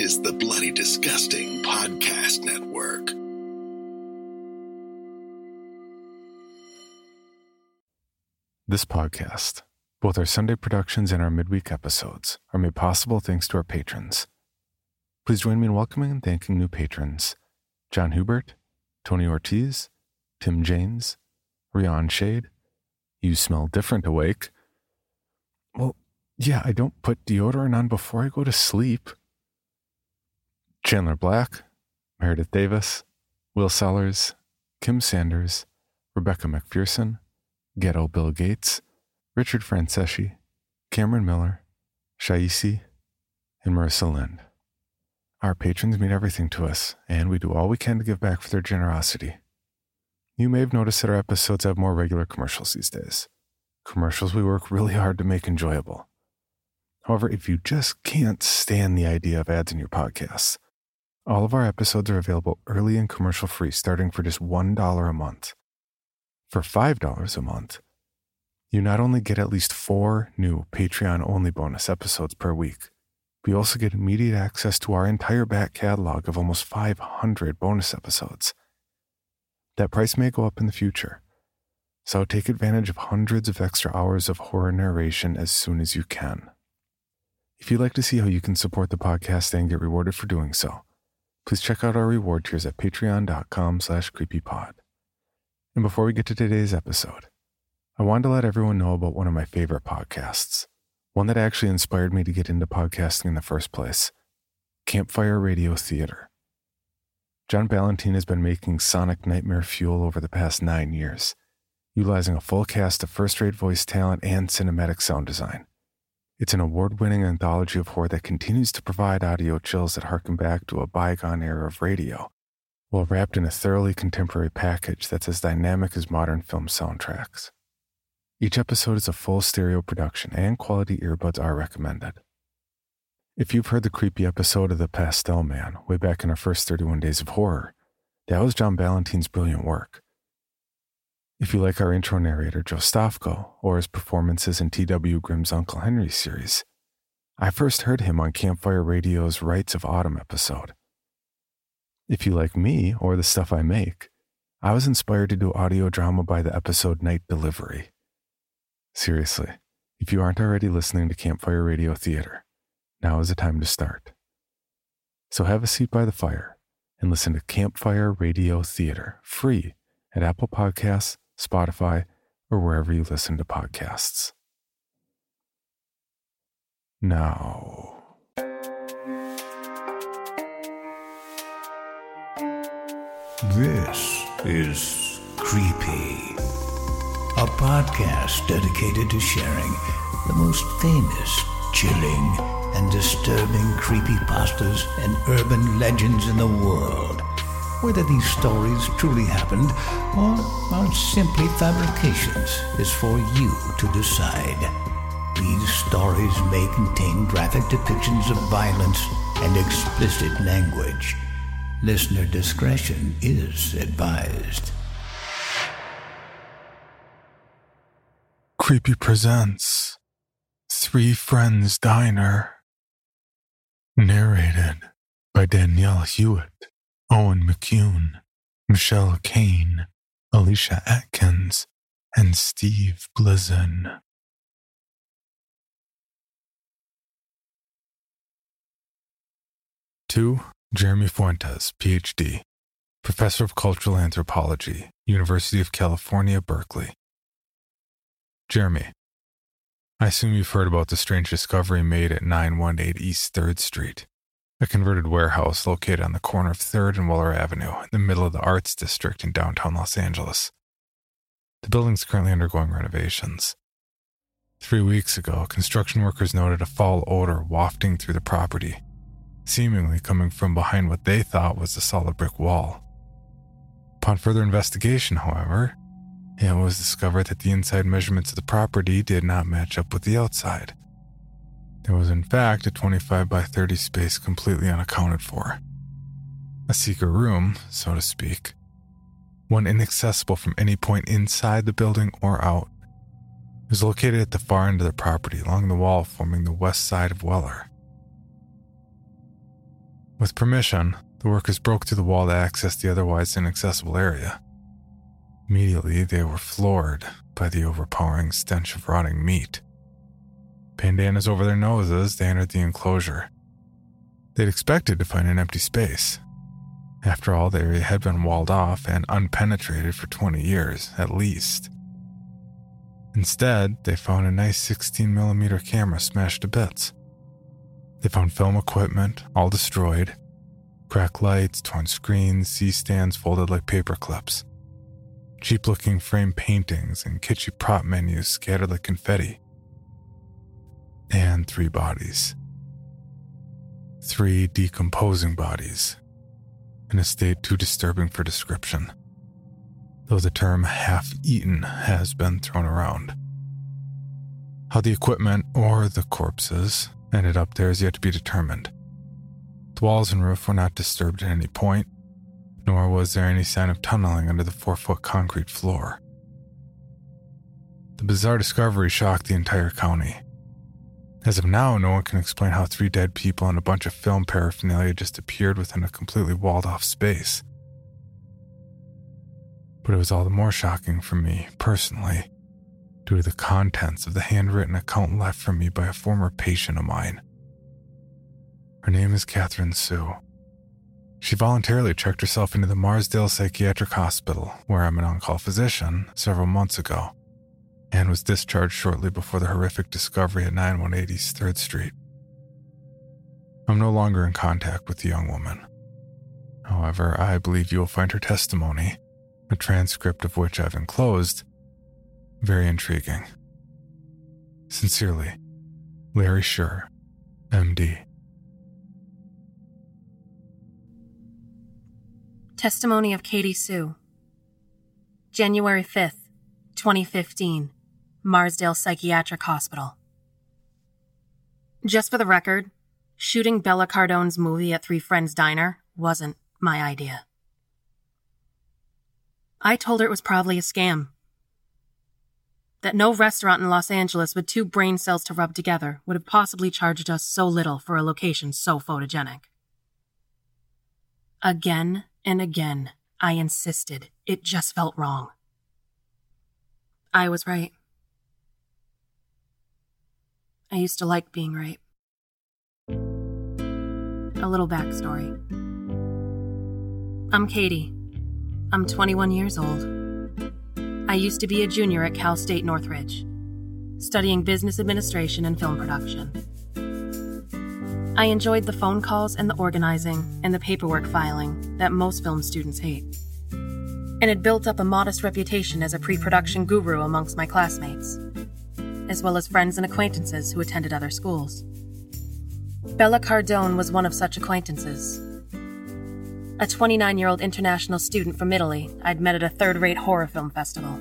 Is the Bloody Disgusting Podcast Network. This podcast, both our Sunday productions and our midweek episodes, are made possible thanks to our patrons. Please join me in welcoming and thanking new patrons John Hubert, Tony Ortiz, Tim James, Rion Shade. You smell different awake. Well, yeah, I don't put deodorant on before I go to sleep. Chandler Black, Meredith Davis, Will Sellers, Kim Sanders, Rebecca McPherson, Ghetto Bill Gates, Richard Franceschi, Cameron Miller, Shaisi, and Marissa Lind. Our patrons mean everything to us, and we do all we can to give back for their generosity. You may have noticed that our episodes have more regular commercials these days. Commercials we work really hard to make enjoyable. However, if you just can't stand the idea of ads in your podcasts, all of our episodes are available early and commercial free, starting for just $1 a month. For $5 a month, you not only get at least four new Patreon only bonus episodes per week, but you also get immediate access to our entire back catalog of almost 500 bonus episodes. That price may go up in the future, so take advantage of hundreds of extra hours of horror narration as soon as you can. If you'd like to see how you can support the podcast and get rewarded for doing so, please check out our reward tiers at patreon.com slash creepypod. And before we get to today's episode, I wanted to let everyone know about one of my favorite podcasts, one that actually inspired me to get into podcasting in the first place, Campfire Radio Theater. John Ballantine has been making Sonic Nightmare fuel over the past nine years, utilizing a full cast of first-rate voice talent and cinematic sound design. It's an award winning anthology of horror that continues to provide audio chills that harken back to a bygone era of radio, while wrapped in a thoroughly contemporary package that's as dynamic as modern film soundtracks. Each episode is a full stereo production, and quality earbuds are recommended. If you've heard the creepy episode of The Pastel Man way back in our first 31 Days of Horror, that was John Ballantine's brilliant work. If you like our intro narrator, Joe Stofko, or his performances in T.W. Grimm's Uncle Henry series, I first heard him on Campfire Radio's Rites of Autumn episode. If you like me or the stuff I make, I was inspired to do audio drama by the episode Night Delivery. Seriously, if you aren't already listening to Campfire Radio Theater, now is the time to start. So have a seat by the fire and listen to Campfire Radio Theater free at Apple Podcasts, Spotify, or wherever you listen to podcasts. Now, This is Creepy, a podcast dedicated to sharing the most famous, chilling, and disturbing creepypastas and urban legends in the world. Whether these stories truly happened or are simply fabrications is for you to decide. These stories may contain graphic depictions of violence and explicit language. Listener discretion is advised. Creepy presents Three Friends Diner. Narrated by Danielle Hewitt, Owen McCuen, Michelle Kane, Alicia Atkins, and Steve Blizin. Two, Jeremy Fuentes, PhD, Professor of Cultural Anthropology, University of California, Berkeley. Jeremy, I assume you've heard about the strange discovery made at 918 East 3rd Street, a converted warehouse located on the corner of 3rd and Weller Avenue in the middle of the Arts District in downtown Los Angeles. The building's currently undergoing renovations. Three weeks ago, construction workers noted a foul odor wafting through the property, seemingly coming from behind what they thought was a solid brick wall. Upon further investigation, however, it was discovered that the inside measurements of the property did not match up with the outside. There was, in fact, a 25 by 30 space completely unaccounted for. A secret room, so to speak, one inaccessible from any point inside the building or out. It was located at the far end of the property along the wall forming the west side of Weller. With permission, the workers broke through the wall to access the otherwise inaccessible area. Immediately, they were floored by the overpowering stench of rotting meat. Bandanas over their noses, they entered the enclosure. They'd expected to find an empty space, after all, the area had been walled off and unpenetrated for 20 years, at least. Instead, they found a nice 16mm camera smashed to bits. They found film equipment, all destroyed, cracked lights, torn screens, C stands folded like paper clips, cheap looking frame paintings, and kitschy prop menus scattered like confetti. And three bodies. Three decomposing bodies in a state too disturbing for description, though the term half eaten has been thrown around. How the equipment or the corpses ended up there is yet to be determined. The walls and roof were not disturbed at any point, nor was there any sign of tunneling under the four foot concrete floor. The bizarre discovery shocked the entire county. As of now, no one can explain how three dead people and a bunch of film paraphernalia just appeared within a completely walled off space. But it was all the more shocking for me, personally, due to the contents of the handwritten account left for me by a former patient of mine. Her name is Catherine Sue. She voluntarily checked herself into the Marsdale Psychiatric Hospital, where I'm an on call physician, several months ago and was discharged shortly before the horrific discovery at 9180 3rd Street. I'm no longer in contact with the young woman. However, I believe you will find her testimony, a transcript of which I've enclosed, very intriguing. Sincerely, Larry Scher, MD. Testimony of Katie Sue. January 5th, 2015. Marsdale Psychiatric Hospital. Just for the record, shooting Bella Cardone's movie at Three Friends Diner wasn't my idea. I told her it was probably a scam. That no restaurant in Los Angeles with two brain cells to rub together would have possibly charged us so little for a location so photogenic. Again and again, I insisted. It just felt wrong. I was right. I used to like being right. A little backstory. I'm Katie. I'm 21 years old. I used to be a junior at Cal State Northridge, studying business administration and film production. I enjoyed the phone calls and the organizing and the paperwork filing that most film students hate, and had built up a modest reputation as a pre production guru amongst my classmates as well as friends and acquaintances who attended other schools. Bella Cardone was one of such acquaintances. A 29 year old international student from Italy I'd met at a third rate horror film festival.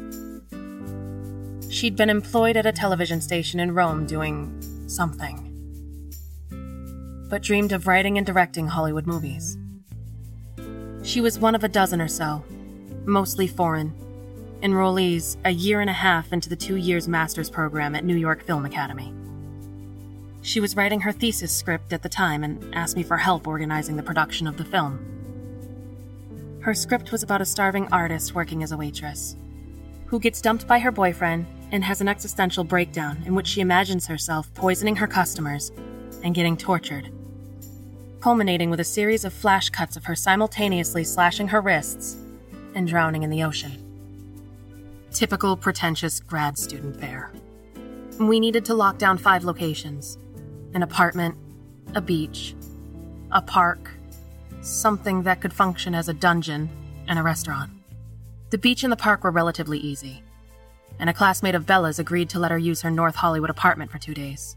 She'd been employed at a television station in Rome doing something, but dreamed of writing and directing Hollywood movies. She was one of a dozen or so, mostly foreign, enrollees a year and a half into the two years master's program at New York Film Academy. She was writing her thesis script at the time and asked me for help organizing the production of the film. Her script was about a starving artist working as a waitress, who gets dumped by her boyfriend and has an existential breakdown in which she imagines herself poisoning her customers and getting tortured, culminating with a series of flash cuts of her simultaneously slashing her wrists and drowning in the ocean. Typical pretentious grad student fare. We needed to lock down five locations an apartment, a beach, a park, something that could function as a dungeon, and a restaurant. The beach and the park were relatively easy. and a classmate of Bella's agreed to let her use her North Hollywood apartment for two days.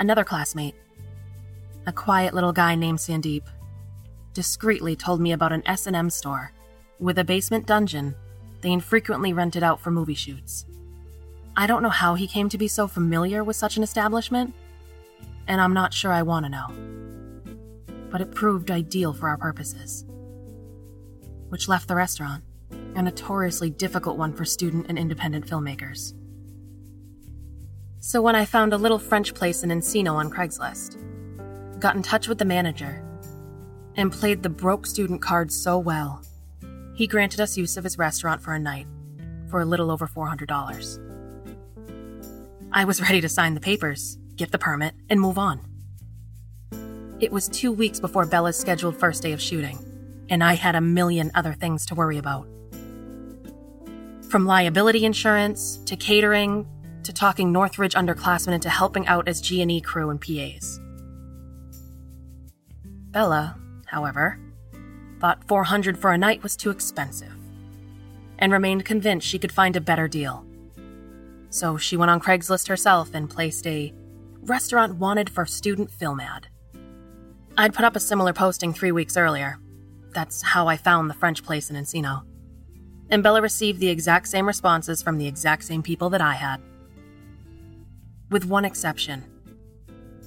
Another classmate, a quiet little guy named Sandeep, discreetly told me about an S&M store with a basement dungeon they infrequently rented out for movie shoots. I don't know how he came to be so familiar with such an establishment, and I'm not sure I want to know. But it proved ideal for our purposes. Which left the restaurant, a notoriously difficult one for student and independent filmmakers. So when I found a little French place in Encino on Craigslist, got in touch with the manager, and played the broke student card so well, he granted us use of his restaurant for a night for a little over $400. I was ready to sign the papers, get the permit, and move on. It was two weeks before Bella's scheduled first day of shooting, and I had a million other things to worry about. From liability insurance to catering to talking Northridge underclassmen into helping out as G&E crew and PAs. Bella, however, thought 400 for a night was too expensive and remained convinced she could find a better deal. So she went on Craigslist herself and placed a restaurant wanted for student film ad. I'd put up a similar posting three weeks earlier. That's how I found the French place in Encino. And Bella received the exact same responses from the exact same people that I had. With one exception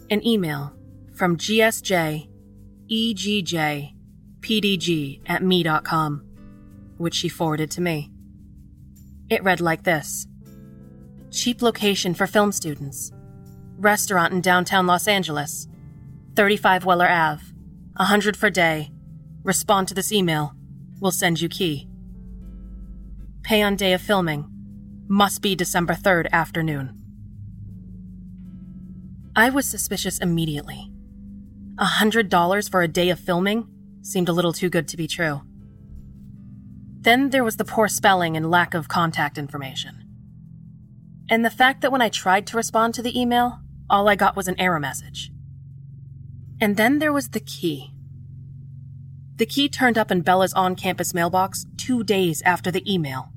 an email from GSJ EGJ PDG at me.com, which she forwarded to me. It read like this Cheap location for film students. Restaurant in downtown Los Angeles. 35 Weller Ave. 100 for day. Respond to this email. We'll send you key. Pay on day of filming. Must be December 3rd afternoon. I was suspicious immediately. $100 for a day of filming seemed a little too good to be true. Then there was the poor spelling and lack of contact information. And the fact that when I tried to respond to the email, all I got was an error message. And then there was the key. The key turned up in Bella's on campus mailbox two days after the email,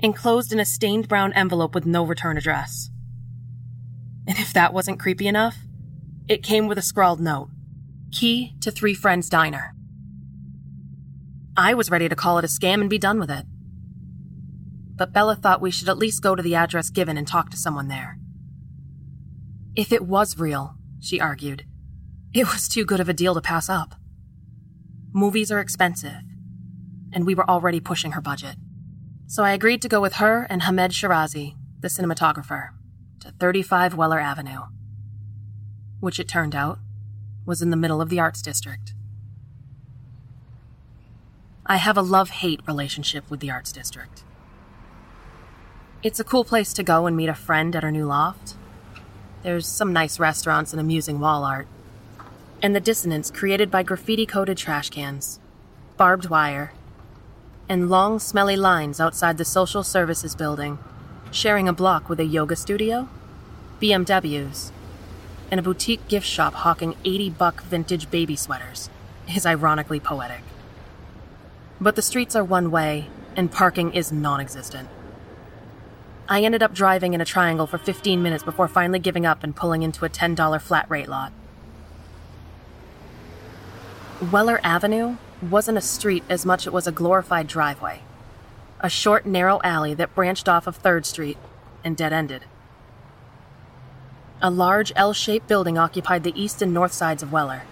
enclosed in a stained brown envelope with no return address. And if that wasn't creepy enough, it came with a scrawled note Key to Three Friends Diner. I was ready to call it a scam and be done with it but Bella thought we should at least go to the address given and talk to someone there. If it was real, she argued, it was too good of a deal to pass up. Movies are expensive, and we were already pushing her budget. So I agreed to go with her and Hamed Shirazi, the cinematographer, to 35 Weller Avenue, which it turned out was in the middle of the arts district. I have a love hate relationship with the arts district. It's a cool place to go and meet a friend at our new loft. There's some nice restaurants and amusing wall art. And the dissonance created by graffiti coated trash cans, barbed wire, and long, smelly lines outside the social services building, sharing a block with a yoga studio, BMWs, and a boutique gift shop hawking 80 buck vintage baby sweaters, is ironically poetic. But the streets are one way, and parking is non existent. I ended up driving in a triangle for 15 minutes before finally giving up and pulling into a $10 flat rate lot. Weller Avenue wasn't a street as much as it was a glorified driveway. A short, narrow alley that branched off of 3rd Street and dead ended. A large L shaped building occupied the east and north sides of Weller.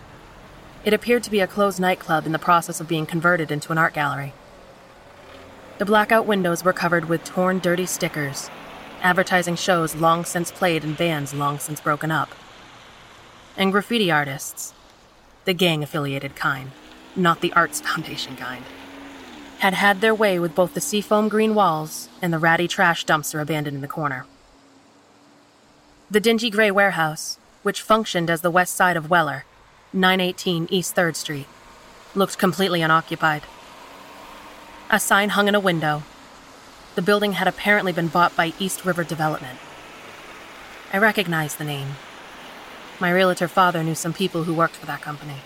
It appeared to be a closed nightclub in the process of being converted into an art gallery. The blackout windows were covered with torn, dirty stickers, advertising shows long since played and bands long since broken up. And graffiti artists, the gang affiliated kind, not the Arts Foundation kind, had had their way with both the seafoam green walls and the ratty trash dumpster abandoned in the corner. The dingy gray warehouse, which functioned as the west side of Weller, 918 East 3rd Street, looked completely unoccupied. A sign hung in a window. The building had apparently been bought by East River Development. I recognized the name. My realtor father knew some people who worked for that company.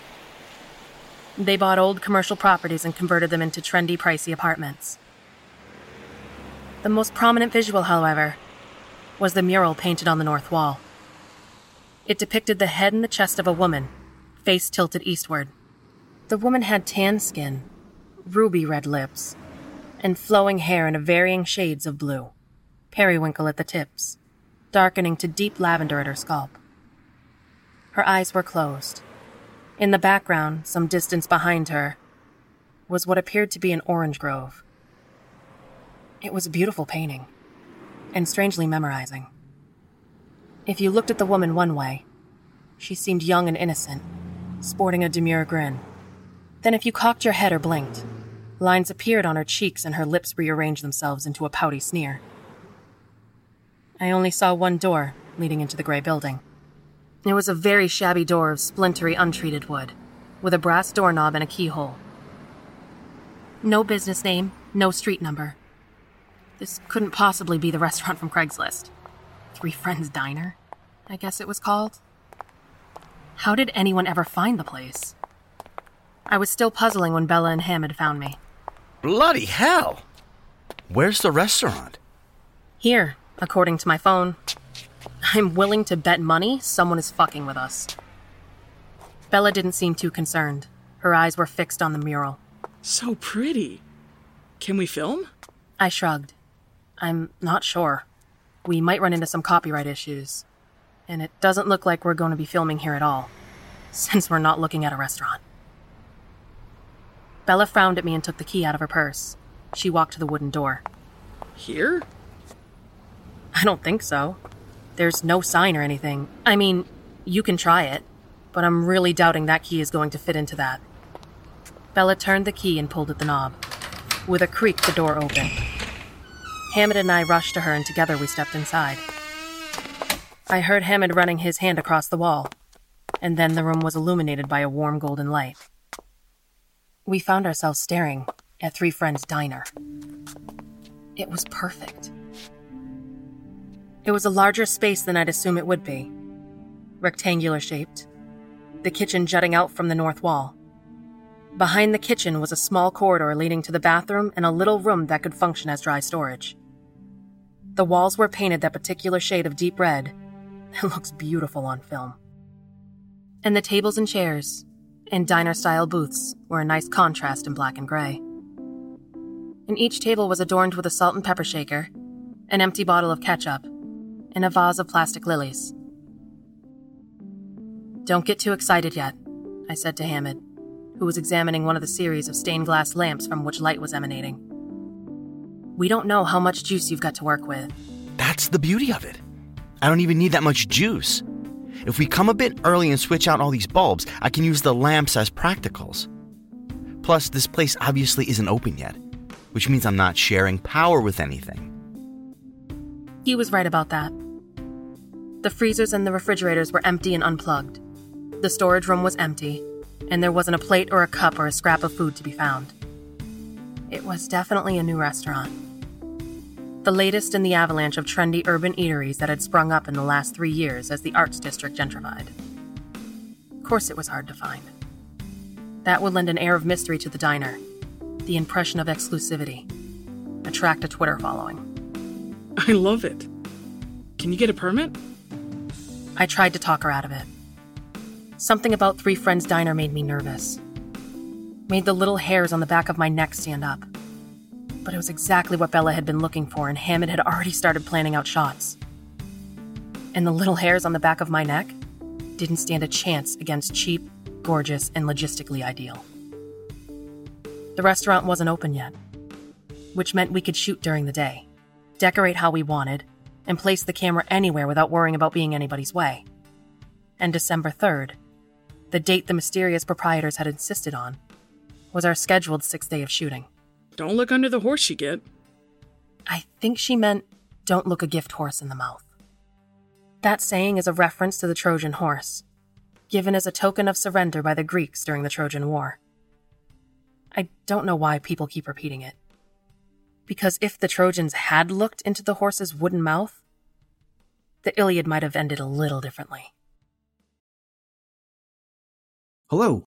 They bought old commercial properties and converted them into trendy, pricey apartments. The most prominent visual, however, was the mural painted on the north wall. It depicted the head and the chest of a woman, face tilted eastward. The woman had tan skin, ruby red lips, and flowing hair in a varying shades of blue, periwinkle at the tips, darkening to deep lavender at her scalp. Her eyes were closed. In the background, some distance behind her, was what appeared to be an orange grove. It was a beautiful painting, and strangely memorizing. If you looked at the woman one way, she seemed young and innocent, sporting a demure grin. Then, if you cocked your head or blinked, lines appeared on her cheeks and her lips rearranged themselves into a pouty sneer. I only saw one door leading into the gray building. It was a very shabby door of splintery, untreated wood, with a brass doorknob and a keyhole. No business name, no street number. This couldn't possibly be the restaurant from Craigslist. Three Friends Diner, I guess it was called. How did anyone ever find the place? I was still puzzling when Bella and Hammond found me. Bloody hell! Where's the restaurant? Here, according to my phone. I'm willing to bet money someone is fucking with us. Bella didn't seem too concerned. Her eyes were fixed on the mural. So pretty. Can we film? I shrugged. I'm not sure. We might run into some copyright issues. And it doesn't look like we're going to be filming here at all, since we're not looking at a restaurant. Bella frowned at me and took the key out of her purse. She walked to the wooden door. Here? I don't think so. There's no sign or anything. I mean, you can try it, but I'm really doubting that key is going to fit into that. Bella turned the key and pulled at the knob. With a creak, the door opened. Hammond and I rushed to her, and together we stepped inside. I heard Hammond running his hand across the wall, and then the room was illuminated by a warm golden light. We found ourselves staring at Three Friends Diner. It was perfect. It was a larger space than I'd assume it would be. Rectangular shaped, the kitchen jutting out from the north wall. Behind the kitchen was a small corridor leading to the bathroom and a little room that could function as dry storage. The walls were painted that particular shade of deep red It looks beautiful on film. And the tables and chairs and diner style booths were a nice contrast in black and gray. And each table was adorned with a salt and pepper shaker, an empty bottle of ketchup, and a vase of plastic lilies. Don't get too excited yet, I said to Hammond, who was examining one of the series of stained glass lamps from which light was emanating. We don't know how much juice you've got to work with. That's the beauty of it. I don't even need that much juice. If we come a bit early and switch out all these bulbs, I can use the lamps as practicals. Plus, this place obviously isn't open yet, which means I'm not sharing power with anything. He was right about that. The freezers and the refrigerators were empty and unplugged. The storage room was empty, and there wasn't a plate or a cup or a scrap of food to be found. It was definitely a new restaurant. The latest in the avalanche of trendy urban eateries that had sprung up in the last three years as the arts district gentrified. Of course, it was hard to find. That would lend an air of mystery to the diner, the impression of exclusivity, attract a Twitter following. I love it. Can you get a permit? I tried to talk her out of it. Something about Three Friends Diner made me nervous. Made the little hairs on the back of my neck stand up. But it was exactly what Bella had been looking for, and Hammond had already started planning out shots. And the little hairs on the back of my neck didn't stand a chance against cheap, gorgeous, and logistically ideal. The restaurant wasn't open yet, which meant we could shoot during the day, decorate how we wanted, and place the camera anywhere without worrying about being anybody's way. And December 3rd, the date the mysterious proprietors had insisted on, was our scheduled sixth day of shooting. Don't look under the horse you get. I think she meant, don't look a gift horse in the mouth. That saying is a reference to the Trojan horse, given as a token of surrender by the Greeks during the Trojan War. I don't know why people keep repeating it. Because if the Trojans had looked into the horse's wooden mouth, the Iliad might have ended a little differently. Hello,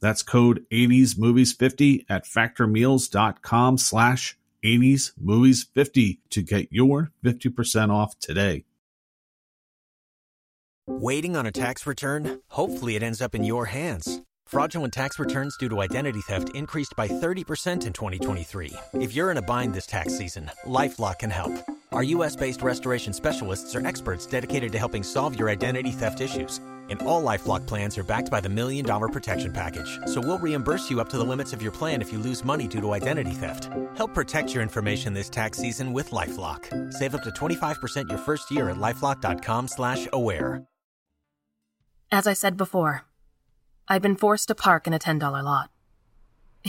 That's code 80smovies50 at factormeals.com slash 80smovies50 to get your 50% off today. Waiting on a tax return? Hopefully it ends up in your hands. Fraudulent tax returns due to identity theft increased by 30% in 2023. If you're in a bind this tax season, LifeLock can help. Our US-based restoration specialists are experts dedicated to helping solve your identity theft issues. And all LifeLock plans are backed by the Million Dollar Protection Package. So we'll reimburse you up to the limits of your plan if you lose money due to identity theft. Help protect your information this tax season with LifeLock. Save up to 25% your first year at LifeLock.com slash aware. As I said before, I'd been forced to park in a $10 lot.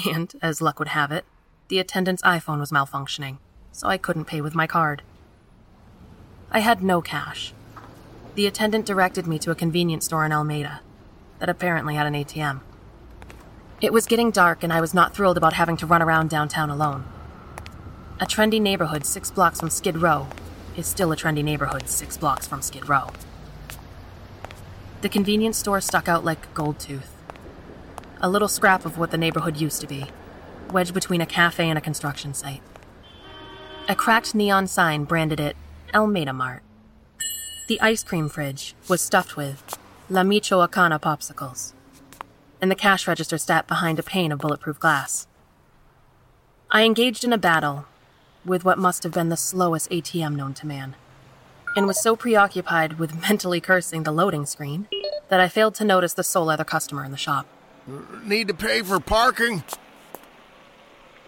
And, as luck would have it, the attendant's iPhone was malfunctioning, so I couldn't pay with my card. I had no cash. The attendant directed me to a convenience store in Alameda that apparently had an ATM. It was getting dark, and I was not thrilled about having to run around downtown alone. A trendy neighborhood six blocks from Skid Row is still a trendy neighborhood six blocks from Skid Row. The convenience store stuck out like a gold tooth. A little scrap of what the neighborhood used to be, wedged between a cafe and a construction site. A cracked neon sign branded it Alameda Mart. The ice cream fridge was stuffed with La Michoacana popsicles, and the cash register sat behind a pane of bulletproof glass. I engaged in a battle with what must have been the slowest ATM known to man and was so preoccupied with mentally cursing the loading screen that I failed to notice the sole other customer in the shop. Need to pay for parking?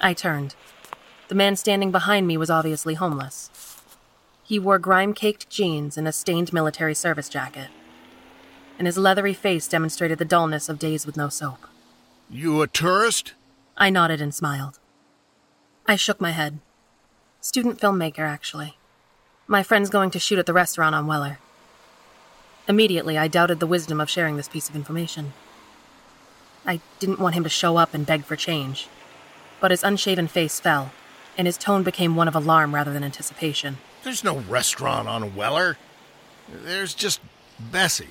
I turned. The man standing behind me was obviously homeless. He wore grime caked jeans and a stained military service jacket, and his leathery face demonstrated the dullness of days with no soap. You a tourist? I nodded and smiled. I shook my head. Student filmmaker, actually. My friend's going to shoot at the restaurant on Weller. Immediately, I doubted the wisdom of sharing this piece of information. I didn't want him to show up and beg for change. But his unshaven face fell, and his tone became one of alarm rather than anticipation. There's no restaurant on Weller. There's just Bessie.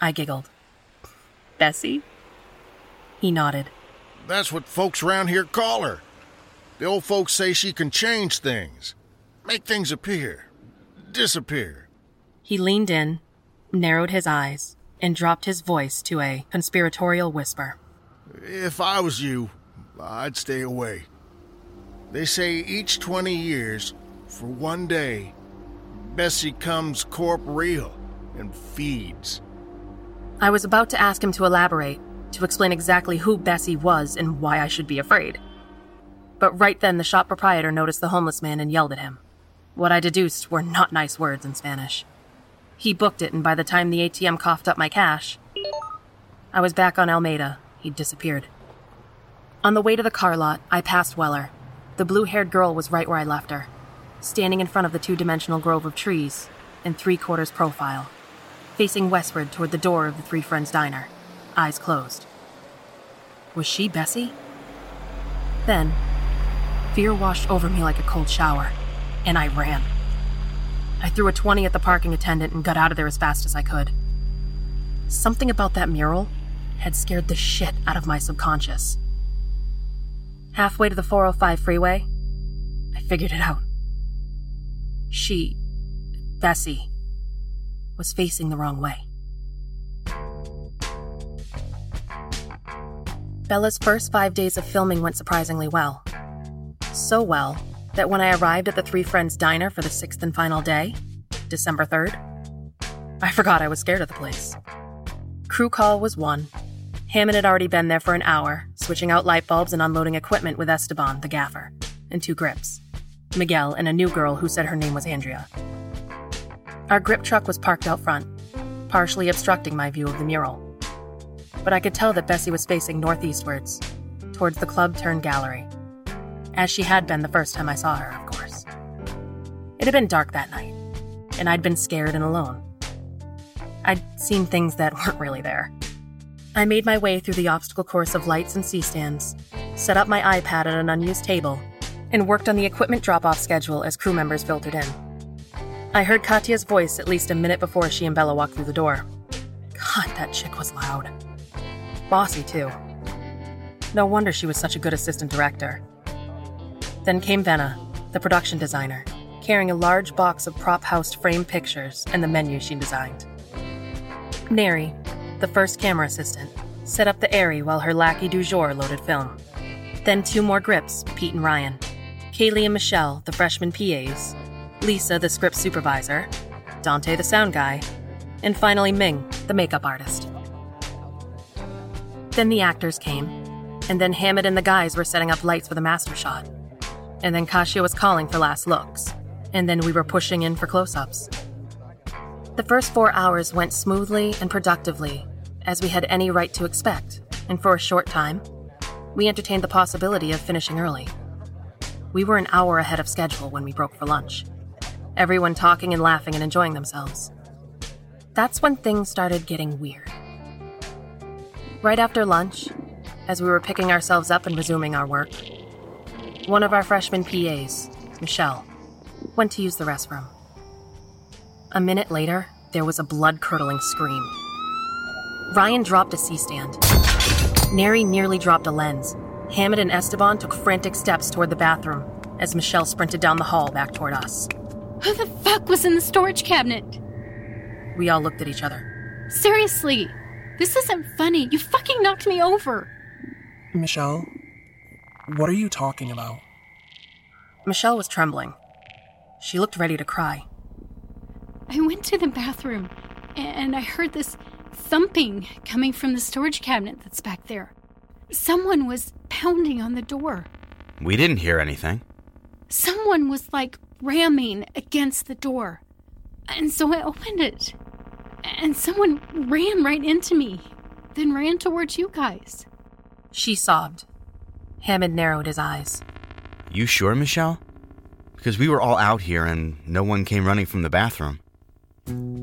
I giggled. Bessie? He nodded. That's what folks around here call her. The old folks say she can change things, make things appear, disappear. He leaned in, narrowed his eyes, and dropped his voice to a conspiratorial whisper. If I was you, I'd stay away. They say each 20 years, for one day, Bessie comes corporeal and feeds. I was about to ask him to elaborate, to explain exactly who Bessie was and why I should be afraid. But right then, the shop proprietor noticed the homeless man and yelled at him. What I deduced were not nice words in Spanish. He booked it, and by the time the ATM coughed up my cash, I was back on Alameda. He'd disappeared. On the way to the car lot, I passed Weller. The blue haired girl was right where I left her, standing in front of the two dimensional grove of trees, in three quarters profile, facing westward toward the door of the Three Friends Diner, eyes closed. Was she Bessie? Then, fear washed over me like a cold shower, and I ran. I threw a 20 at the parking attendant and got out of there as fast as I could. Something about that mural had scared the shit out of my subconscious. Halfway to the 405 freeway, I figured it out. She, Bessie, was facing the wrong way. Bella's first five days of filming went surprisingly well. So well that when I arrived at the Three Friends Diner for the sixth and final day, December 3rd, I forgot I was scared of the place. Crew call was one. Hammond had already been there for an hour, switching out light bulbs and unloading equipment with Esteban, the gaffer, and two grips Miguel and a new girl who said her name was Andrea. Our grip truck was parked out front, partially obstructing my view of the mural. But I could tell that Bessie was facing northeastwards, towards the club turned gallery, as she had been the first time I saw her, of course. It had been dark that night, and I'd been scared and alone. I'd seen things that weren't really there. I made my way through the obstacle course of lights and C stands, set up my iPad at an unused table, and worked on the equipment drop off schedule as crew members filtered in. I heard Katya's voice at least a minute before she and Bella walked through the door. God, that chick was loud. Bossy, too. No wonder she was such a good assistant director. Then came Venna, the production designer, carrying a large box of prop housed frame pictures and the menu she designed. Neri, the first camera assistant, set up the ARRI while her lackey du jour loaded film. Then two more grips, Pete and Ryan. Kaylee and Michelle, the freshman PAs. Lisa, the script supervisor. Dante, the sound guy. And finally, Ming, the makeup artist. Then the actors came, and then Hammond and the guys were setting up lights for the master shot. And then Kasia was calling for last looks, and then we were pushing in for close ups. The first four hours went smoothly and productively, as we had any right to expect, and for a short time, we entertained the possibility of finishing early. We were an hour ahead of schedule when we broke for lunch, everyone talking and laughing and enjoying themselves. That's when things started getting weird. Right after lunch, as we were picking ourselves up and resuming our work, one of our freshman PAs, Michelle, went to use the restroom. A minute later, there was a blood curdling scream. Ryan dropped a C stand. Neri nearly dropped a lens. Hammond and Esteban took frantic steps toward the bathroom as Michelle sprinted down the hall back toward us. Who the fuck was in the storage cabinet? We all looked at each other. Seriously, this isn't funny. You fucking knocked me over. Michelle, what are you talking about? Michelle was trembling. She looked ready to cry. I went to the bathroom and I heard this thumping coming from the storage cabinet that's back there. Someone was pounding on the door. We didn't hear anything. Someone was like ramming against the door. And so I opened it. And someone ran right into me, then ran towards you guys. She sobbed. Hammond narrowed his eyes. You sure, Michelle? Because we were all out here and no one came running from the bathroom.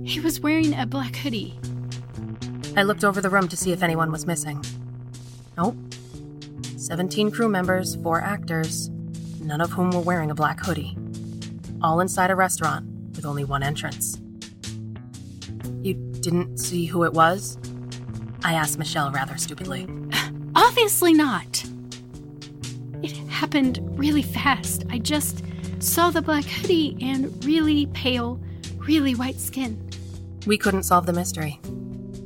He was wearing a black hoodie. I looked over the room to see if anyone was missing. Nope. 17 crew members, four actors, none of whom were wearing a black hoodie. All inside a restaurant with only one entrance. You didn't see who it was? I asked Michelle rather stupidly. Obviously not. It happened really fast. I just saw the black hoodie and really pale, really white skin. We couldn't solve the mystery.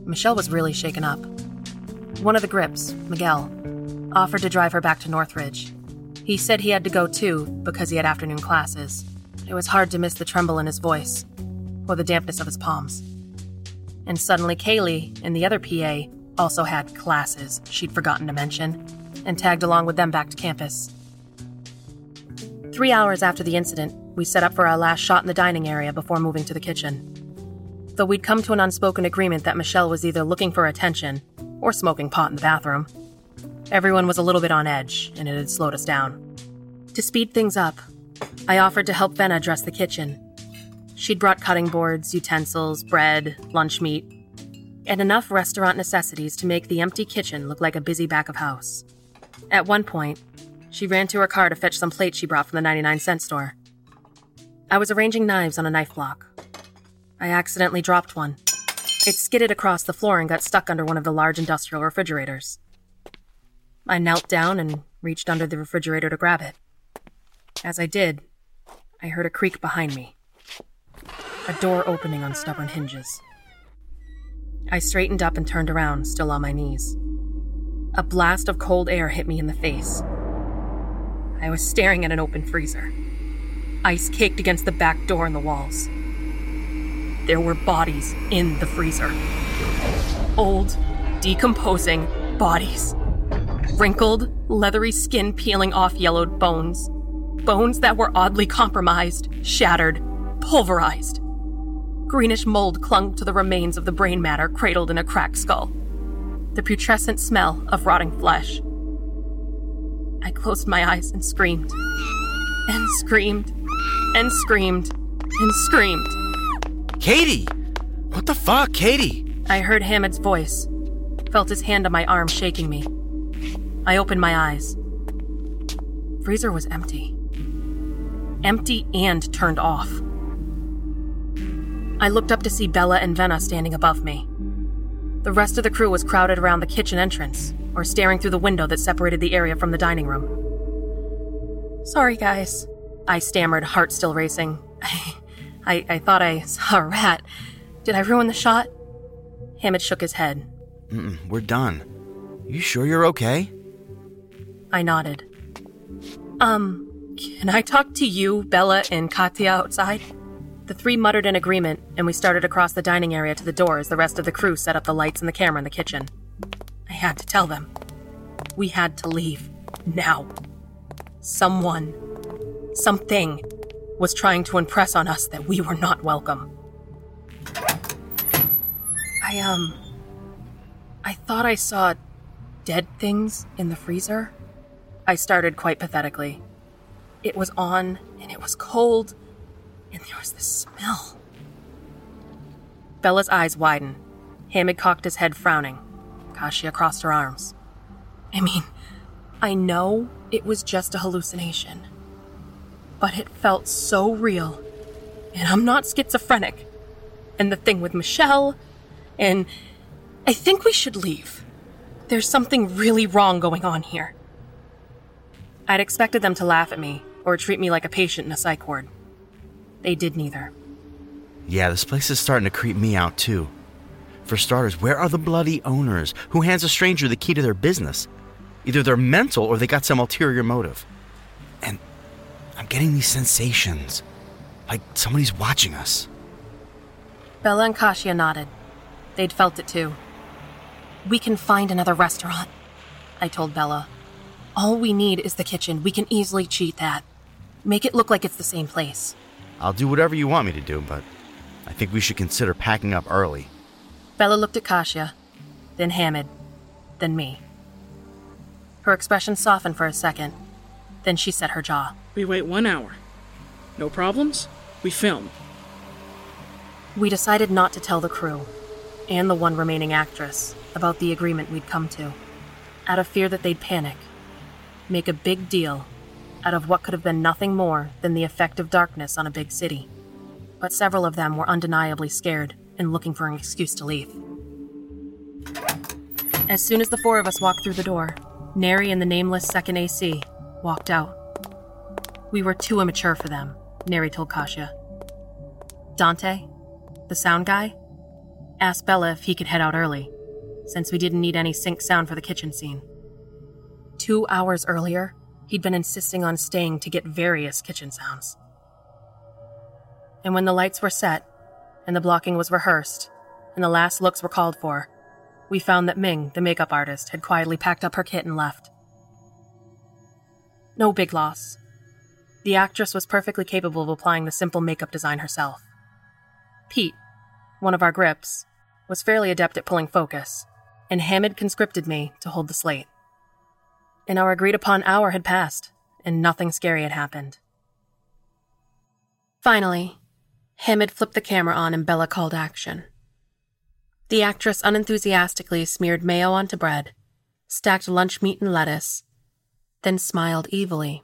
Michelle was really shaken up. One of the grips, Miguel, offered to drive her back to Northridge. He said he had to go too because he had afternoon classes. It was hard to miss the tremble in his voice or the dampness of his palms. And suddenly, Kaylee and the other PA also had classes she'd forgotten to mention and tagged along with them back to campus. Three hours after the incident, we set up for our last shot in the dining area before moving to the kitchen. Though we'd come to an unspoken agreement that Michelle was either looking for attention or smoking pot in the bathroom, everyone was a little bit on edge, and it had slowed us down. To speed things up, I offered to help Venna dress the kitchen. She'd brought cutting boards, utensils, bread, lunch meat, and enough restaurant necessities to make the empty kitchen look like a busy back of house. At one point, she ran to her car to fetch some plates she brought from the 99 cent store. I was arranging knives on a knife block. I accidentally dropped one. It skidded across the floor and got stuck under one of the large industrial refrigerators. I knelt down and reached under the refrigerator to grab it. As I did, I heard a creak behind me a door opening on stubborn hinges. I straightened up and turned around, still on my knees. A blast of cold air hit me in the face. I was staring at an open freezer. Ice caked against the back door and the walls. There were bodies in the freezer. Old, decomposing bodies. Wrinkled, leathery skin peeling off yellowed bones. Bones that were oddly compromised, shattered, pulverized. Greenish mold clung to the remains of the brain matter cradled in a cracked skull. The putrescent smell of rotting flesh. I closed my eyes and screamed. And screamed. And screamed. And screamed. Katie! What the fuck, Katie? I heard Hamid's voice, felt his hand on my arm shaking me. I opened my eyes. Freezer was empty. Empty and turned off. I looked up to see Bella and Venna standing above me. The rest of the crew was crowded around the kitchen entrance, or staring through the window that separated the area from the dining room. Sorry, guys, I stammered, heart still racing. I, I thought I saw a rat. Did I ruin the shot? Hamid shook his head. Mm-mm, we're done. You sure you're okay? I nodded. Um, can I talk to you, Bella, and Katya outside? The three muttered in agreement, and we started across the dining area to the door as the rest of the crew set up the lights and the camera in the kitchen. I had to tell them. We had to leave. Now. Someone, something, was trying to impress on us that we were not welcome. I, um. I thought I saw dead things in the freezer. I started quite pathetically. It was on, and it was cold, and there was this smell. Bella's eyes widened. Hamid cocked his head, frowning. Kasia crossed her arms. I mean, I know it was just a hallucination, but it felt so real. And I'm not schizophrenic. And the thing with Michelle, and I think we should leave. There's something really wrong going on here. I'd expected them to laugh at me or treat me like a patient in a psych ward. They did neither. Yeah, this place is starting to creep me out too. For starters, where are the bloody owners who hands a stranger the key to their business? Either they're mental or they got some ulterior motive. And I'm getting these sensations. Like somebody's watching us. Bella and Kasia nodded. They'd felt it too. We can find another restaurant, I told Bella. All we need is the kitchen. We can easily cheat that. Make it look like it's the same place. I'll do whatever you want me to do, but I think we should consider packing up early. Bella looked at Kasia, then Hamid, then me. Her expression softened for a second, then she set her jaw. We wait one hour. No problems? We film. We decided not to tell the crew, and the one remaining actress, about the agreement we'd come to, out of fear that they'd panic, make a big deal out of what could have been nothing more than the effect of darkness on a big city. But several of them were undeniably scared and looking for an excuse to leave. As soon as the four of us walked through the door, Neri and the nameless second AC walked out. We were too immature for them, Neri told Kasia. Dante, the sound guy, asked Bella if he could head out early, since we didn't need any sync sound for the kitchen scene. Two hours earlier, he'd been insisting on staying to get various kitchen sounds. And when the lights were set, and the blocking was rehearsed, and the last looks were called for, we found that Ming, the makeup artist, had quietly packed up her kit and left. No big loss. The actress was perfectly capable of applying the simple makeup design herself. Pete, one of our grips, was fairly adept at pulling focus, and Hamid conscripted me to hold the slate. And our agreed upon hour had passed, and nothing scary had happened. Finally, Hamid flipped the camera on and Bella called action. The actress unenthusiastically smeared mayo onto bread, stacked lunch meat and lettuce, then smiled evilly.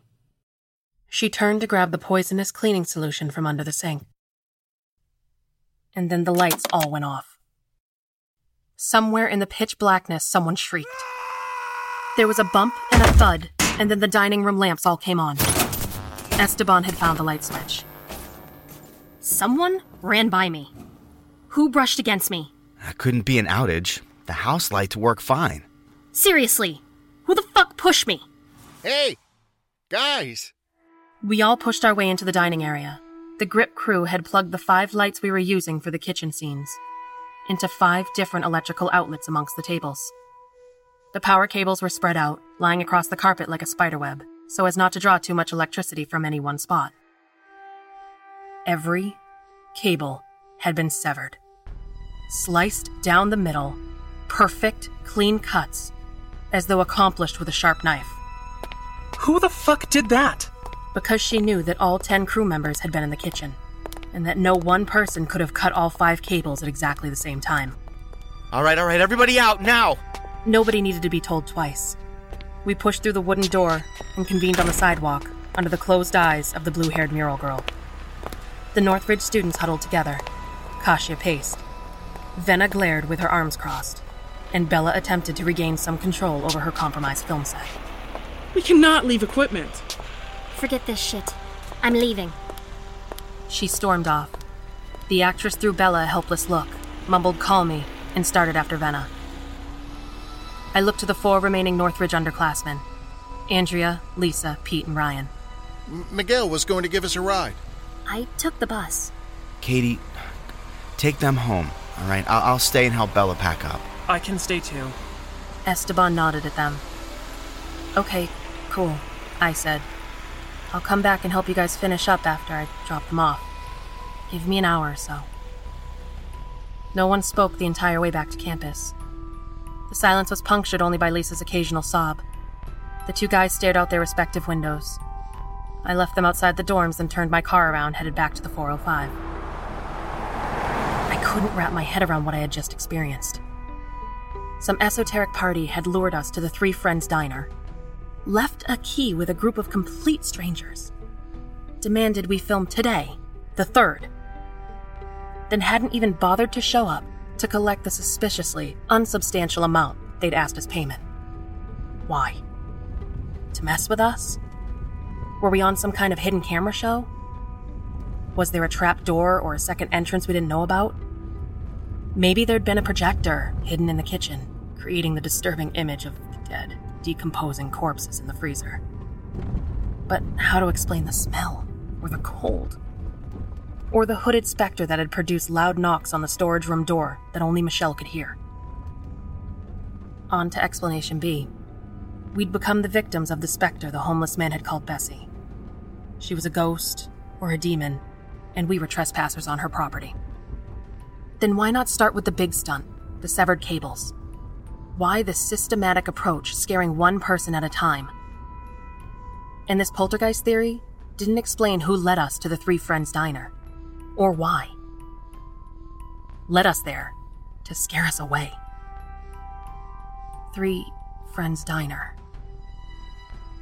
She turned to grab the poisonous cleaning solution from under the sink. And then the lights all went off. Somewhere in the pitch blackness, someone shrieked. There was a bump and a thud, and then the dining room lamps all came on. Esteban had found the light switch. Someone ran by me. Who brushed against me? That couldn't be an outage. The house lights work fine. Seriously, who the fuck pushed me? Hey, guys! We all pushed our way into the dining area, The grip crew had plugged the five lights we were using for the kitchen scenes into five different electrical outlets amongst the tables. The power cables were spread out, lying across the carpet like a spiderweb, so as not to draw too much electricity from any one spot. Every cable had been severed, sliced down the middle, perfect, clean cuts, as though accomplished with a sharp knife. Who the fuck did that? Because she knew that all 10 crew members had been in the kitchen, and that no one person could have cut all five cables at exactly the same time. All right, all right, everybody out now! Nobody needed to be told twice. We pushed through the wooden door and convened on the sidewalk under the closed eyes of the blue haired mural girl. The Northridge students huddled together. Kasia paced. Venna glared with her arms crossed, and Bella attempted to regain some control over her compromised film set. We cannot leave equipment. Forget this shit. I'm leaving. She stormed off. The actress threw Bella a helpless look, mumbled call me, and started after Venna. I looked to the four remaining Northridge underclassmen Andrea, Lisa, Pete, and Ryan. M- Miguel was going to give us a ride. I took the bus. Katie, take them home, all right? I'll, I'll stay and help Bella pack up. I can stay too. Esteban nodded at them. Okay, cool, I said. I'll come back and help you guys finish up after I drop them off. Give me an hour or so. No one spoke the entire way back to campus. The silence was punctured only by Lisa's occasional sob. The two guys stared out their respective windows. I left them outside the dorms and turned my car around, headed back to the 405. I couldn't wrap my head around what I had just experienced. Some esoteric party had lured us to the Three Friends Diner, left a key with a group of complete strangers, demanded we film today, the 3rd, then hadn't even bothered to show up to collect the suspiciously unsubstantial amount they'd asked as payment. Why? To mess with us? Were we on some kind of hidden camera show? Was there a trap door or a second entrance we didn't know about? Maybe there'd been a projector hidden in the kitchen, creating the disturbing image of the dead, decomposing corpses in the freezer. But how to explain the smell, or the cold? Or the hooded specter that had produced loud knocks on the storage room door that only Michelle could hear? On to explanation B. We'd become the victims of the specter the homeless man had called Bessie. She was a ghost, or a demon, and we were trespassers on her property. Then why not start with the big stunt, the severed cables? Why the systematic approach, scaring one person at a time? And this poltergeist theory didn't explain who led us to the Three Friends Diner, or why. Led us there to scare us away. Three Friends Diner.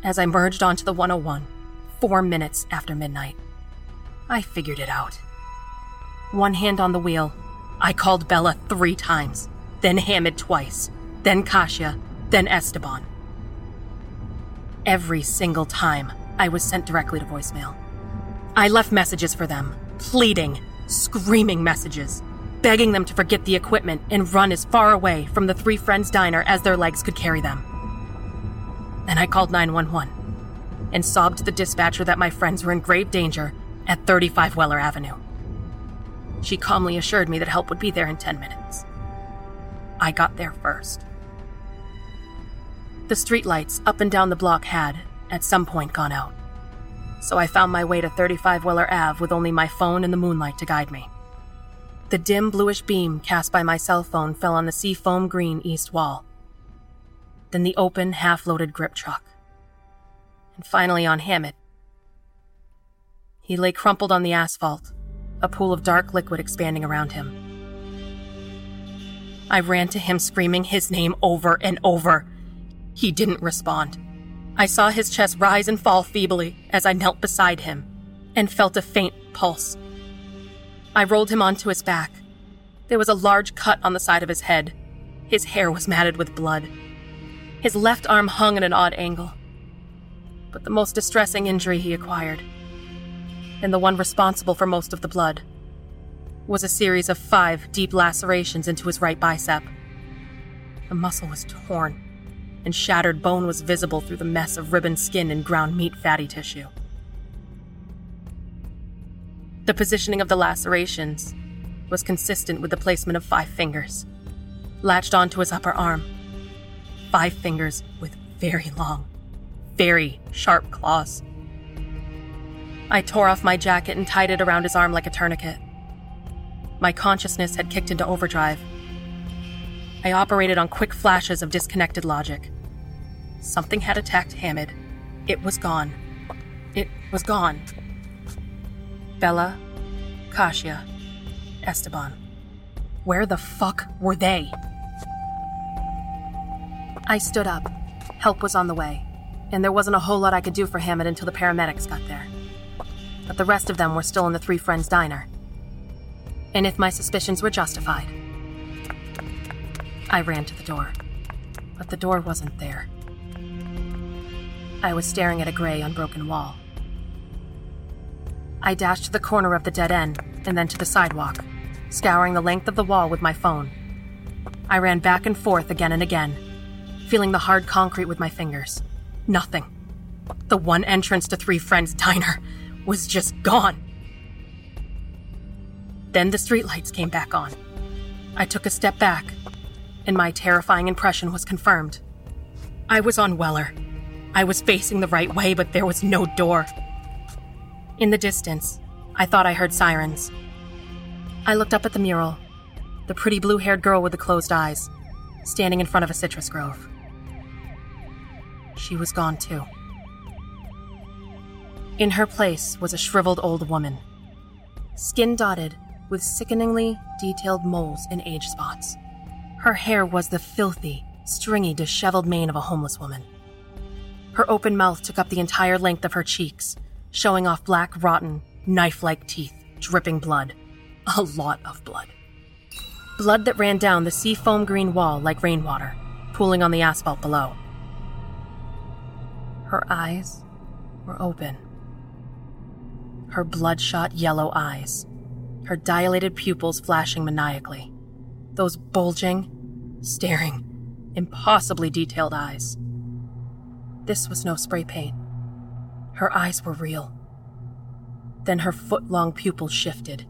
As I merged onto the 101, four minutes after midnight, I figured it out. One hand on the wheel, I called Bella three times, then Hamid twice, then Kasia, then Esteban. Every single time, I was sent directly to voicemail. I left messages for them, pleading, screaming messages, begging them to forget the equipment and run as far away from the Three Friends Diner as their legs could carry them. Then I called 911 and sobbed to the dispatcher that my friends were in grave danger at 35 Weller Avenue. She calmly assured me that help would be there in 10 minutes. I got there first. The streetlights up and down the block had, at some point, gone out. So I found my way to 35 Weller Ave with only my phone and the moonlight to guide me. The dim bluish beam cast by my cell phone fell on the seafoam green east wall. Then the open, half loaded grip truck. And finally on Hamid. He lay crumpled on the asphalt, a pool of dark liquid expanding around him. I ran to him screaming his name over and over. He didn't respond. I saw his chest rise and fall feebly as I knelt beside him and felt a faint pulse. I rolled him onto his back. There was a large cut on the side of his head. His hair was matted with blood. His left arm hung at an odd angle. But the most distressing injury he acquired, and the one responsible for most of the blood, was a series of five deep lacerations into his right bicep. The muscle was torn, and shattered bone was visible through the mess of ribbon skin and ground meat fatty tissue. The positioning of the lacerations was consistent with the placement of five fingers, latched onto his upper arm. Five fingers with very long, very sharp claws. I tore off my jacket and tied it around his arm like a tourniquet. My consciousness had kicked into overdrive. I operated on quick flashes of disconnected logic. Something had attacked Hamid. It was gone. It was gone. Bella, Kasia, Esteban. Where the fuck were they? I stood up. Help was on the way, and there wasn't a whole lot I could do for Hamid until the paramedics got there. But the rest of them were still in the Three Friends diner. And if my suspicions were justified, I ran to the door. But the door wasn't there. I was staring at a gray, unbroken wall. I dashed to the corner of the dead end and then to the sidewalk, scouring the length of the wall with my phone. I ran back and forth again and again, feeling the hard concrete with my fingers. Nothing. The one entrance to Three Friends Diner was just gone. Then the streetlights came back on. I took a step back, and my terrifying impression was confirmed. I was on Weller. I was facing the right way, but there was no door. In the distance, I thought I heard sirens. I looked up at the mural, the pretty blue haired girl with the closed eyes, standing in front of a citrus grove. She was gone too. In her place was a shriveled old woman, skin dotted with sickeningly detailed moles and age spots. Her hair was the filthy, stringy, disheveled mane of a homeless woman. Her open mouth took up the entire length of her cheeks, showing off black, rotten, knife like teeth, dripping blood. A lot of blood. Blood that ran down the seafoam green wall like rainwater, pooling on the asphalt below. Her eyes were open. Her bloodshot yellow eyes, her dilated pupils flashing maniacally. Those bulging, staring, impossibly detailed eyes. This was no spray paint. Her eyes were real. Then her foot long pupils shifted,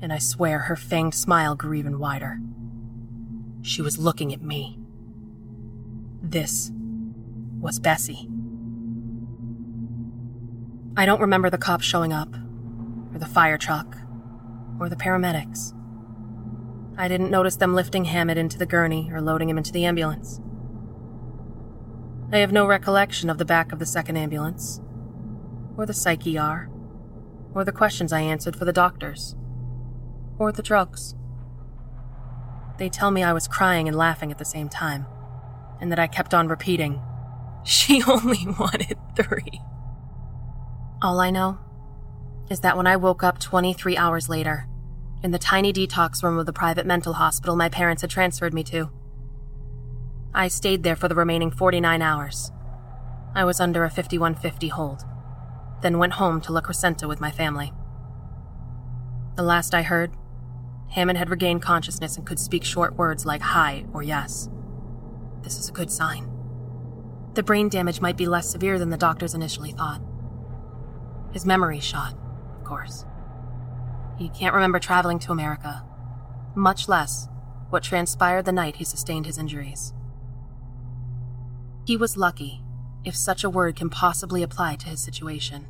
and I swear her fanged smile grew even wider. She was looking at me. This was Bessie. I don't remember the cops showing up, or the fire truck, or the paramedics. I didn't notice them lifting Hamid into the gurney or loading him into the ambulance. I have no recollection of the back of the second ambulance, or the psych ER, or the questions I answered for the doctors, or the drugs. They tell me I was crying and laughing at the same time, and that I kept on repeating, She only wanted three. All I know is that when I woke up 23 hours later, in the tiny detox room of the private mental hospital my parents had transferred me to, I stayed there for the remaining 49 hours. I was under a 5150 hold, then went home to La Crescenta with my family. The last I heard, Hamid had regained consciousness and could speak short words like hi or yes. This is a good sign. The brain damage might be less severe than the doctors initially thought. His memory shot, of course. He can't remember traveling to America, much less what transpired the night he sustained his injuries. He was lucky, if such a word can possibly apply to his situation,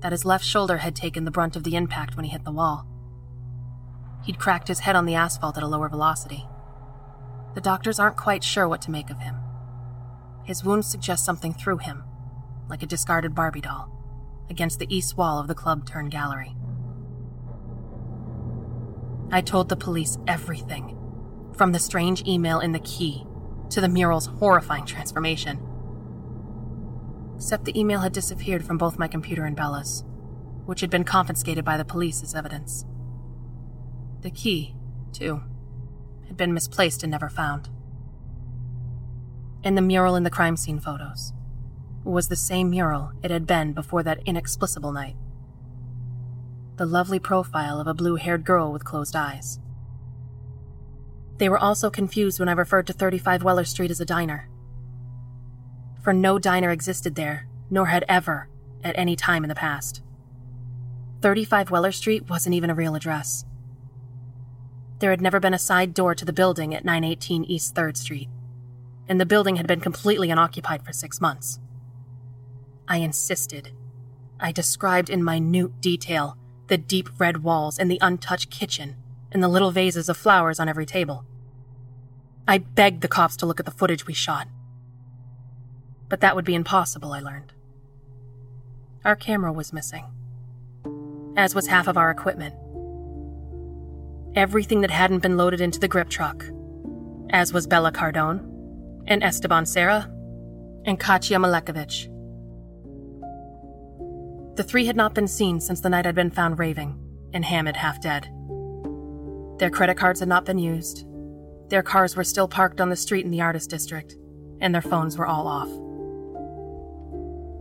that his left shoulder had taken the brunt of the impact when he hit the wall. He'd cracked his head on the asphalt at a lower velocity. The doctors aren't quite sure what to make of him. His wounds suggest something through him, like a discarded Barbie doll, against the east wall of the club turned gallery. I told the police everything, from the strange email in the key to the mural's horrifying transformation. Except the email had disappeared from both my computer and Bella's, which had been confiscated by the police as evidence. The key, too, had been misplaced and never found. And the mural in the crime scene photos was the same mural it had been before that inexplicable night. The lovely profile of a blue haired girl with closed eyes. They were also confused when I referred to 35 Weller Street as a diner. For no diner existed there, nor had ever, at any time in the past. 35 Weller Street wasn't even a real address. There had never been a side door to the building at 918 East 3rd Street, and the building had been completely unoccupied for six months. I insisted. I described in minute detail the deep red walls and the untouched kitchen and the little vases of flowers on every table. I begged the cops to look at the footage we shot. But that would be impossible, I learned. Our camera was missing, as was half of our equipment. Everything that hadn't been loaded into the grip truck, as was Bella Cardone, and Esteban Serra, and Katya Malekovich. The three had not been seen since the night I'd been found raving, and Hamid half dead. Their credit cards had not been used. Their cars were still parked on the street in the artist district, and their phones were all off.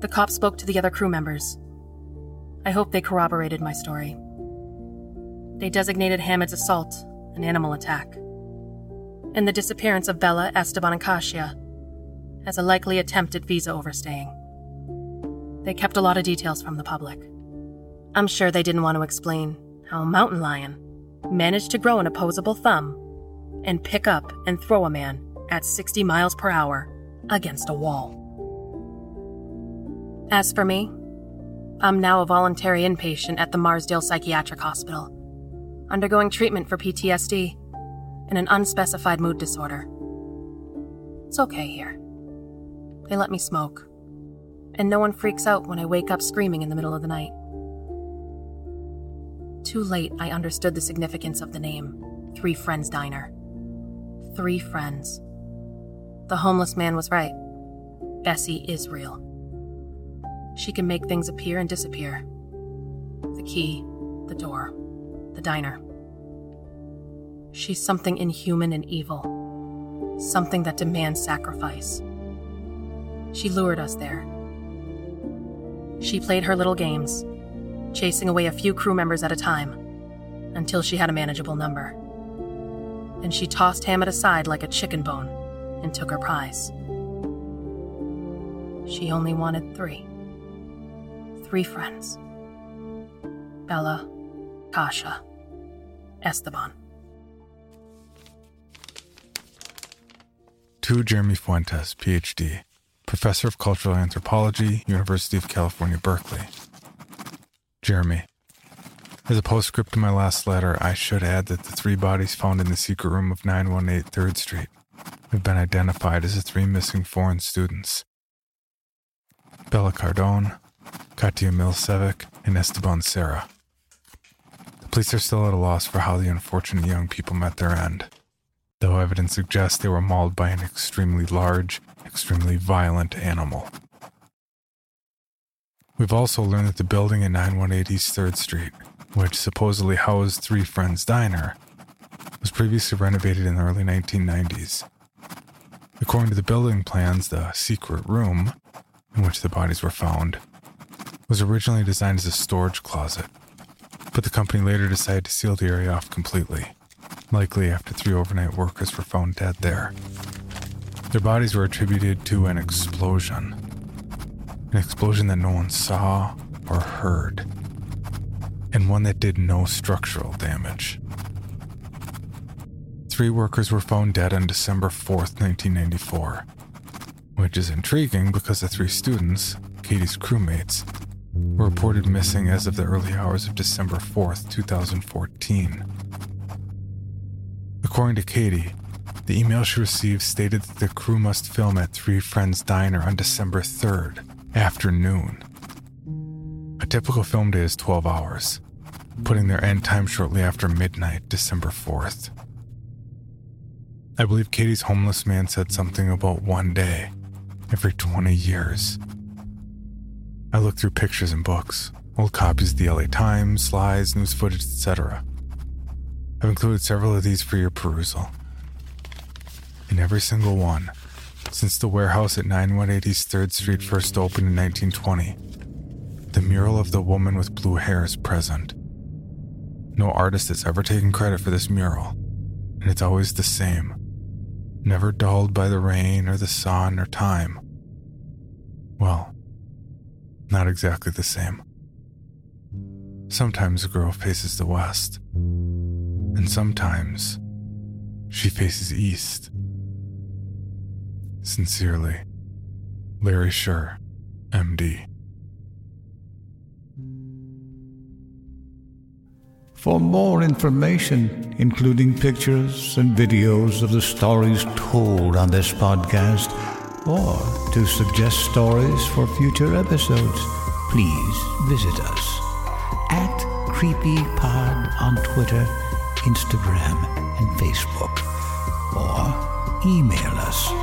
The cops spoke to the other crew members. I hope they corroborated my story. They designated Hamid's assault an animal attack, and the disappearance of Bella, Esteban, and Kasia as a likely attempt at visa overstaying. They kept a lot of details from the public. I'm sure they didn't want to explain how a mountain lion managed to grow an opposable thumb and pick up and throw a man at 60 miles per hour against a wall. As for me, I'm now a voluntary inpatient at the Marsdale Psychiatric Hospital, undergoing treatment for PTSD and an unspecified mood disorder. It's okay here. They let me smoke, and no one freaks out when I wake up screaming in the middle of the night. Too late, I understood the significance of the name Three Friends Diner. Three friends. The homeless man was right. Bessie is real. She can make things appear and disappear. The key, the door, the diner. She's something inhuman and evil, something that demands sacrifice. She lured us there. She played her little games, chasing away a few crew members at a time, until she had a manageable number. Then she tossed Hamid aside like a chicken bone and took her prize. She only wanted three. Three friends Bella, Kasia, Esteban. To Jeremy Fuentes, PhD, Professor of Cultural Anthropology, University of California, Berkeley. Jeremy, as a postscript to my last letter, I should add that the three bodies found in the secret room of 918 3rd Street have been identified as the three missing foreign students Bella Cardone, Katya Milicevic, and Esteban Serra. The police are still at a loss for how the unfortunate young people met their end, though evidence suggests they were mauled by an extremely large, extremely violent animal. We've also learned that the building at 918 East 3rd Street, which supposedly housed Three Friends Diner, was previously renovated in the early 1990s. According to the building plans, the secret room, in which the bodies were found, was originally designed as a storage closet, but the company later decided to seal the area off completely, likely after three overnight workers were found dead there. Their bodies were attributed to an explosion. An explosion that no one saw or heard, and one that did no structural damage. Three workers were found dead on December 4th, 1994, which is intriguing because the three students, Katie's crewmates, were reported missing as of the early hours of December 4th, 2014. According to Katie, the email she received stated that the crew must film at Three Friends Diner on December 3rd, afternoon. A typical film day is 12 hours, putting their end time shortly after midnight, December 4th. I believe Katie's homeless man said something about one day every 20 years. I looked through pictures and books, old copies of the LA Times, slides, news footage, etc. I've included several of these for your perusal. In every single one, since the warehouse at 918 East 3rd Street first opened in 1920, the mural of the woman with blue hair is present. No artist has ever taken credit for this mural, and it's always the same, never dulled by the rain or the sun or time. Well, not exactly the same. Sometimes a girl faces the west, and sometimes she faces east. Sincerely, Larry Sher, MD. For more information, including pictures and videos of the stories told on this podcast, or to suggest stories for future episodes, please visit us at CreepyPod on Twitter, Instagram, and Facebook, or email us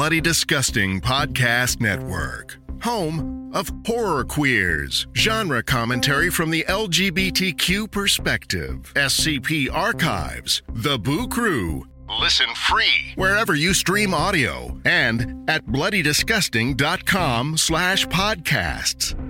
Bloody Disgusting Podcast Network, home of horror queers, genre commentary from the LGBTQ perspective, SCP Archives, The Boo Crew. Listen free wherever you stream audio and at bloodydisgusting.com slash podcasts.